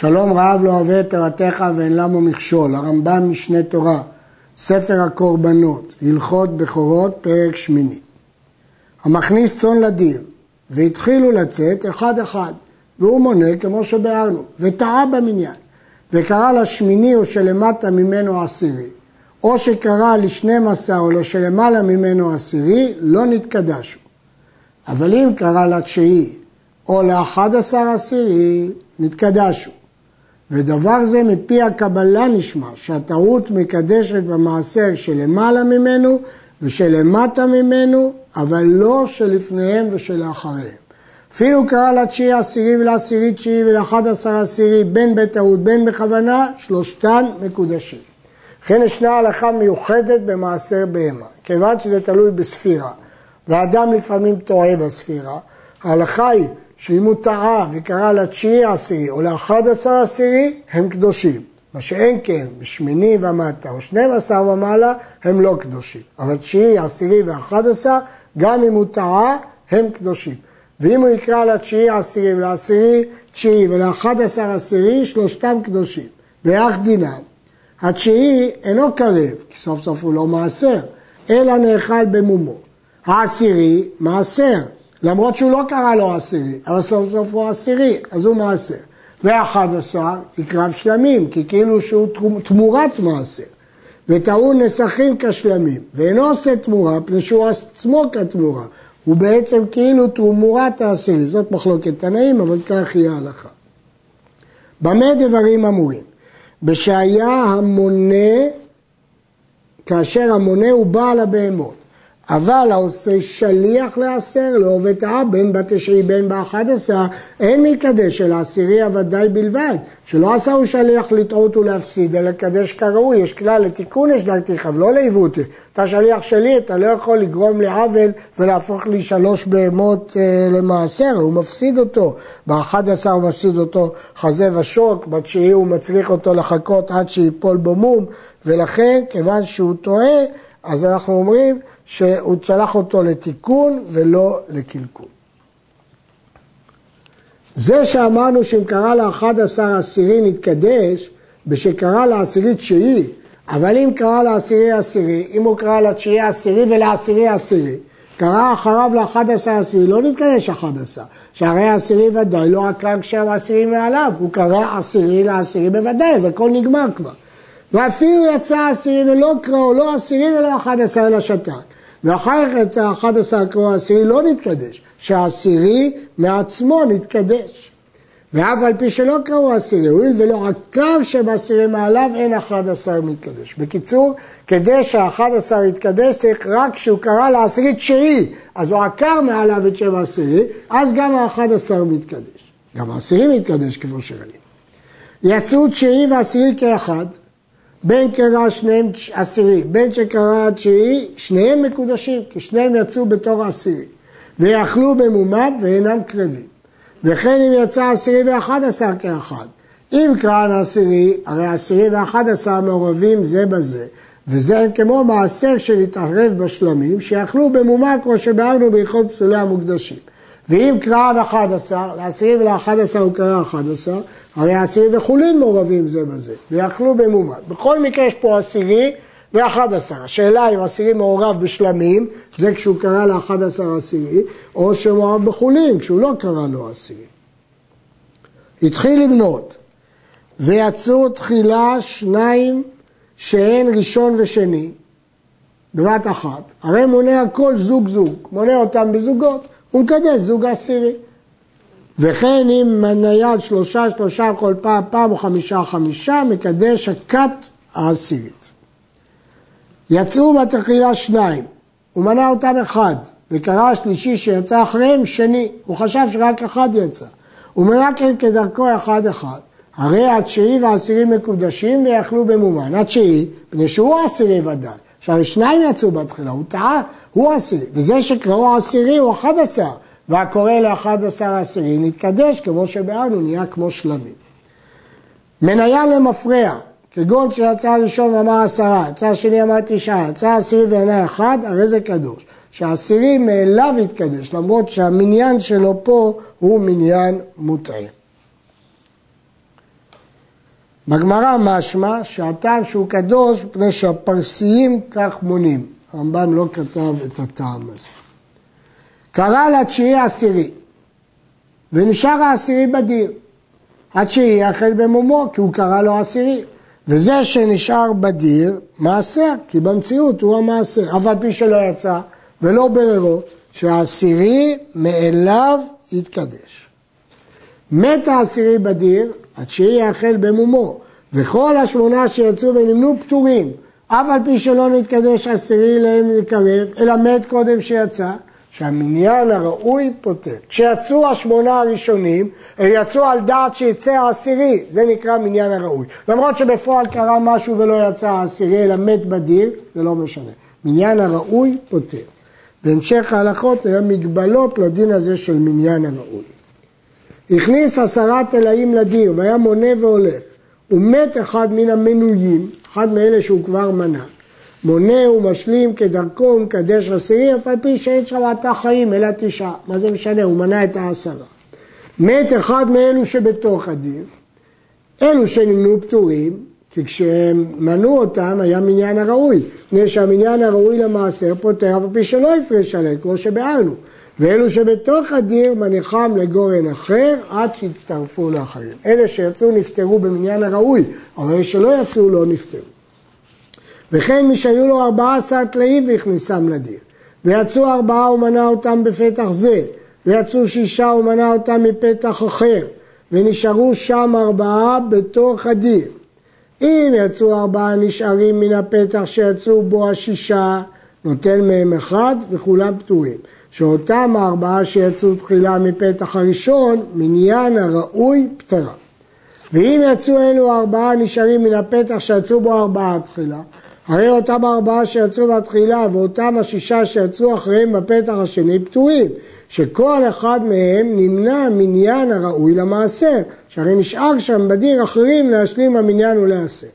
שלום רב לא אוהב את תורתך ואין למו מכשול, הרמב"ם משנה תורה, ספר הקורבנות, הלכות בכורות, פרק שמיני. המכניס צאן לדיר, והתחילו לצאת אחד אחד, והוא מונה כמו שביארנו, וטעה במניין, וקרא לשמיני או שלמטה ממנו עשירי, או שקרא לשנים עשר או לשלמעלה ממנו עשירי, לא נתקדשו. אבל אם קרא לתשיעי או לאחד עשר עשירי, נתקדשו. ודבר זה מפי הקבלה נשמע, שהטעות מקדשת במעשר שלמעלה ממנו ושלמטה ממנו, אבל לא שלפניהם ושלאחריהם. אפילו קרא לתשיעי עשירי ולעשירי תשיעי ולאחד עשר עשירי בין בטעות בין בכוונה, שלושתן מקודשים. לכן ישנה הלכה מיוחדת במעשר בהמה, כיוון שזה תלוי בספירה, ואדם לפעמים טועה בספירה, ההלכה היא שאם הוא טעה וקרא לתשיעי עשירי או לאחד עשר עשירי, הם קדושים. מה שאין כן, בשמיני ומטה או שנים עשר ומעלה, הם לא קדושים. אבל תשיעי, עשירי ואחד עשר, גם אם הוא טעה, הם קדושים. ואם הוא יקרא לתשיעי עשירי ולעשירי תשיעי ולאחד עשר עשירי, שלושתם קדושים. ואך דינם. התשיעי אינו קרב, כי סוף סוף הוא לא מעשר, אלא נאכל במומו. העשירי, מעשר, למרות שהוא לא קרא לו עשירי, אבל סוף סוף הוא עשירי, אז הוא מעשר. ואחד עשר יקרב שלמים, כי כאילו שהוא תמורת מעשר. וטעון נסכים כשלמים, ואינו עושה תמורה, פני שהוא עצמו כתמורה. הוא בעצם כאילו תמורת העשירי. זאת מחלוקת תנאים, אבל כך יהיה ההלכה. במה דברים אמורים? בשהיה המונה, כאשר המונה הוא בעל הבהמות. אבל העושה שליח לעשר, לא עובד העם, בין בתשעי בין באחד עשר, אין מקדש אלא עשירי הוודאי בלבד, שלא עשה הוא שליח לטעות ולהפסיד, אלא לקדש כראוי, יש כלל לתיקון יש דרכתיך, ולא לעיוותי. אתה שליח שלי, אתה לא יכול לגרום לעוול ולהפוך לי שלוש בהמות אה, למעשר, הוא מפסיד אותו. באחד עשר הוא מפסיד אותו חזה ושוק, בתשיעי הוא מצריך אותו לחכות עד שיפול בו מום, ולכן, כיוון שהוא טועה, אז אנחנו אומרים שהוא שלח אותו לתיקון ולא לקלקול. זה שאמרנו שאם קרא לאחד עשר עשירי נתקדש, בשקרא לעשירי תשיעי, אבל אם קרא לעשירי עשירי, אם הוא קרא לתשיעי עשירי ולעשירי עשירי, קרא אחריו לאחד עשר עשירי, לא נתקדש אחד עשר, שהרי עשירי ודאי לא עקר כשם עשירי מעליו, הוא קרא עשירי לעשירי בוודאי, אז הכל נגמר כבר. ואפילו יצא עשירי ולא קראו, לא עשירי ולא אחד עשר אלא שתק. ואחר כך יצא אחד עשר קראו עשירי לא נתקדש, שהעשירי מעצמו נתקדש. ואף על פי שלא קראו עשירי, הואיל ולא עקר שבעשירי מעליו, אין אחד עשר מתקדש. בקיצור, כדי שהאחד עשר יתקדש, צריך רק כשהוא קרא לעשירי תשיעי, אז הוא עקר מעליו את שם העשירי, אז גם האחד עשר מתקדש. גם העשירי מתקדש כמו שראינו. יצאו תשיעי ועשירי כאחד, בין קרא שניהם עשירי, בין שקרא תשיעי, שניהם מקודשים, כי שניהם יצאו בתור עשירי. ויאכלו במומד ואינם קרבים. וכן אם יצא עשירי ואחד עשר כאחד. אם קרן עשירי, הרי עשירי ואחד עשר מעורבים זה בזה, וזה כמו מעשר שנתערב בשלמים, שיאכלו במומד כמו שבארנו בהלכות פסולי המוקדשים. ואם קרן אחד עשר, לעשירי ולאחד עשר הוא קרא אחד עשר, הרי עשירי וחולין מעורבים זה בזה, ויאכלו במומן. בכל מקרה יש פה עשירי ואחד עשר. השאלה אם עשירי מעורב בשלמים, זה כשהוא קרא לאחד עשר עשירי, או שמעורב בחולין, כשהוא לא קרא לו עשירי. התחיל למנות, ויצאו תחילה שניים שהן ראשון ושני, בבת אחת, הרי מונה הכל זוג זוג, מונה אותם בזוגות, הוא מקדש זוג עשירי. וכן אם נייד שלושה שלושה כל פעם פעם או חמישה חמישה, מקדש הכת העשירית. יצאו בתחילה שניים, הוא מנה אותם אחד, וקרא השלישי שיצא אחריהם שני, הוא חשב שרק אחד יצא. הוא מנה כן כדרכו אחד אחד, הרי התשיעי והעשירי מקודשים ויאכלו במומן. התשיעי, פני שהוא העשירי ודאי. עכשיו שניים יצאו בתחילה, הוא טעה, הוא העשירי, וזה שקראו העשירי הוא אחד עשר. והקורא לאחד עשר עשירי נתקדש, כמו שבארנו, נהיה כמו שלמים. מניה למפרע, כגון שיצא הראשון ואמר עשרה, יצא השני אמר תשעה, יצא עשירי ועיני אחד, הרי זה קדוש. שהעשירי מאליו יתקדש, למרות שהמניין שלו פה הוא מניין מוטעה. בגמרא משמע שהטעם שהוא קדוש מפני שהפרסיים כך מונים. הרמב"ם לא כתב את הטעם הזה. קרא לתשיעי עשירי, ונשאר העשירי בדיר. התשיעי יחל במומו, כי הוא קרא לו עשירי. וזה שנשאר בדיר, מעשר, כי במציאות הוא המעשר. אף על פי שלא יצא, ולא בררו, שהעשירי מאליו יתקדש. מת העשירי בדיר, התשיעי יאכל במומו, וכל השמונה שיצאו ונמנו פטורים, אף על פי שלא נתקדש עשירי להם לקרב, אלא מת קודם שיצא, שהמניין הראוי פותר. כשיצאו השמונה הראשונים, הם יצאו על דעת שיצא העשירי, זה נקרא מניין הראוי. למרות שבפועל קרה משהו ולא יצא העשירי, אלא מת בדיר, זה לא משנה. מניין הראוי פותר. בהמשך ההלכות נראה מגבלות לדין הזה של מניין הראוי. הכניס עשרה תלאים לדיר והיה מונה והולך ומת אחד מן המנויים, אחד מאלה שהוא כבר מנה. מונה ומשלים כדרכו ומקדש עשירי, אף על פי שאין שם עתה חיים אלא תשעה. מה זה משנה? הוא מנה את העשרה. מת אחד מאלו שבתוך הדיר, אלו שנמנו פטורים, כי כשהם מנו אותם היה מניין הראוי, מפני שהמניין הראוי למעשר פותר אף על פי שלא הפרש עליהם, כמו שביארנו. ואלו שבתוך הדיר מניחם לגורן אחר עד שיצטרפו לאחרים. אלה שיצאו נפטרו במניין הראוי, אבל אלה שלא יצאו לא נפטרו. וכן מי שהיו לו ארבעה עשר טלאים והכניסם לדיר. ויצאו ארבעה ומנה אותם בפתח זה, ויצאו שישה ומנה אותם מפתח אחר, ונשארו שם ארבעה בתוך הדיר. אם יצאו ארבעה נשארים מן הפתח שיצאו בו השישה, נותן מהם אחד וכולם פטורים. שאותם הארבעה שיצאו תחילה מפתח הראשון, מניין הראוי פטרה. ואם יצאו אלו הארבעה נשארים מן הפתח שיצאו בו ארבעה תחילה, הרי אותם ארבעה שיצאו בתחילה ואותם השישה שיצאו אחריהם בפתח השני פטורים, שכל אחד מהם נמנע מניין הראוי למעשר, שהרי נשאר שם בדיר אחרים להשלים המניין ולעשר.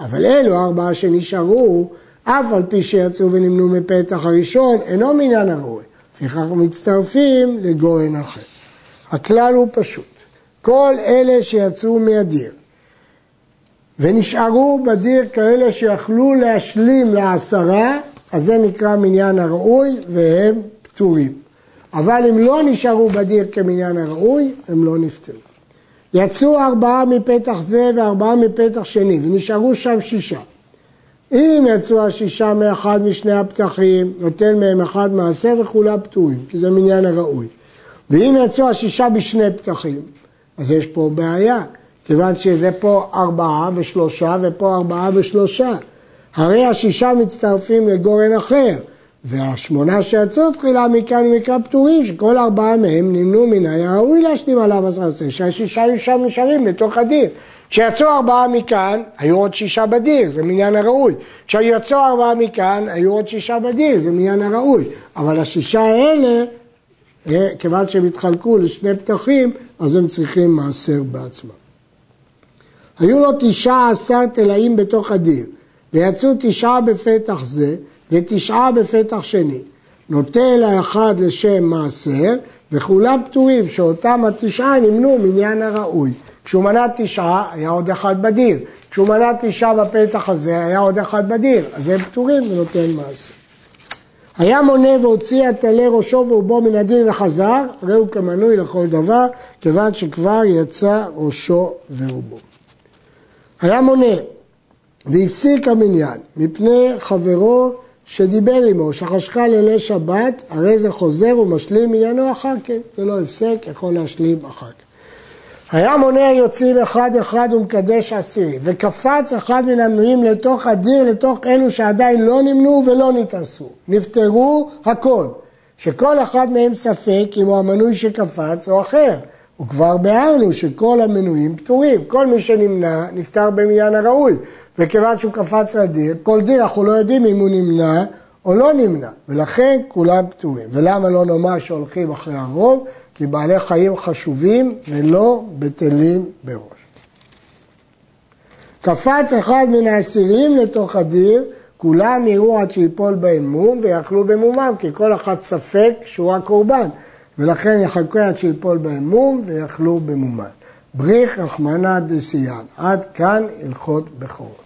אבל אלו הארבעה שנשארו, אף על פי שיצאו ונמנו מפתח הראשון, אינו מניין הראוי. לפיכך מצטרפים לגורן אחר. הכלל הוא פשוט, כל אלה שיצאו מהדיר ונשארו בדיר כאלה שיכלו להשלים לעשרה, אז זה נקרא מניין הראוי והם פטורים. אבל אם לא נשארו בדיר כמניין הראוי, הם לא נפטרו. יצאו ארבעה מפתח זה וארבעה מפתח שני, ונשארו שם שישה. אם יצאו השישה מאחד משני הפתחים, נותן מהם אחד מעשה וכולם פטורים, כי זה מניין הראוי. ואם יצאו השישה בשני פתחים, אז יש פה בעיה, כיוון שזה פה ארבעה ושלושה ופה ארבעה ושלושה. הרי השישה מצטרפים לגורן אחר, והשמונה שיצאו תחילה מכאן ומכאן פטורים, שכל ארבעה מהם נמנו מן היה ראוי להשלים עליו עשרה שהשישה היו שם נשארים לתוך הדיר. כשיצאו ארבעה מכאן, היו עוד שישה בדיר, זה מניין הראוי. כשיצאו ארבעה מכאן, היו עוד שישה בדיר, זה מניין הראוי. אבל השישה האלה, אה, כיוון שהם התחלקו לשני פתחים, אז הם צריכים מעשר בעצמם. היו לו תשעה עשר תלאים בתוך הדיר, ויצאו תשעה בפתח זה, ותשעה בפתח שני. נוטה לאחד לשם מעשר, וכולם פטורים, שאותם התשעה נמנו מניין הראוי. כשהוא מנה תשעה, היה עוד אחד בדיר. כשהוא מנה תשעה בפתח הזה, היה עוד אחד בדיר. אז הם פטורים ונותן מעשר. היה מונה והוציא עלי ראשו ורובו מן הדין וחזר, הרי הוא כמנוי לכל דבר, כיוון שכבר יצא ראשו ורובו. היה מונה והפסיק המניין מפני חברו שדיבר עמו, שחשכה לילי שבת, הרי זה חוזר ומשלים עניינו אחר כן, זה לא הפסק, יכול להשלים אחר כך. היה מונה יוצאים אחד אחד ומקדש עשירי, וקפץ אחד מן המנויים לתוך הדיר, לתוך אלו שעדיין לא נמנו ולא נתעשו. נפטרו הכל, שכל אחד מהם ספק אם הוא המנוי שקפץ או אחר. וכבר ביארנו שכל המנויים פטורים, כל מי שנמנע נפטר במניין הראוי, וכיוון שהוא קפץ לדיר, כל דיר אנחנו לא יודעים אם הוא נמנע או לא נמנע, ולכן כולם פטורים. ולמה לא נאמר שהולכים אחרי הרוב? כי בעלי חיים חשובים ולא בטלים בראש. קפץ אחד מן האסירים לתוך הדיר, כולם יראו עד שיפול בהם מום ויאכלו במומם, כי כל אחד ספק שהוא הקורבן, ולכן יחכו עד שיפול בהם מום ויאכלו במומן. בריך רחמנא דסיאן, עד כאן הלכות בכורות.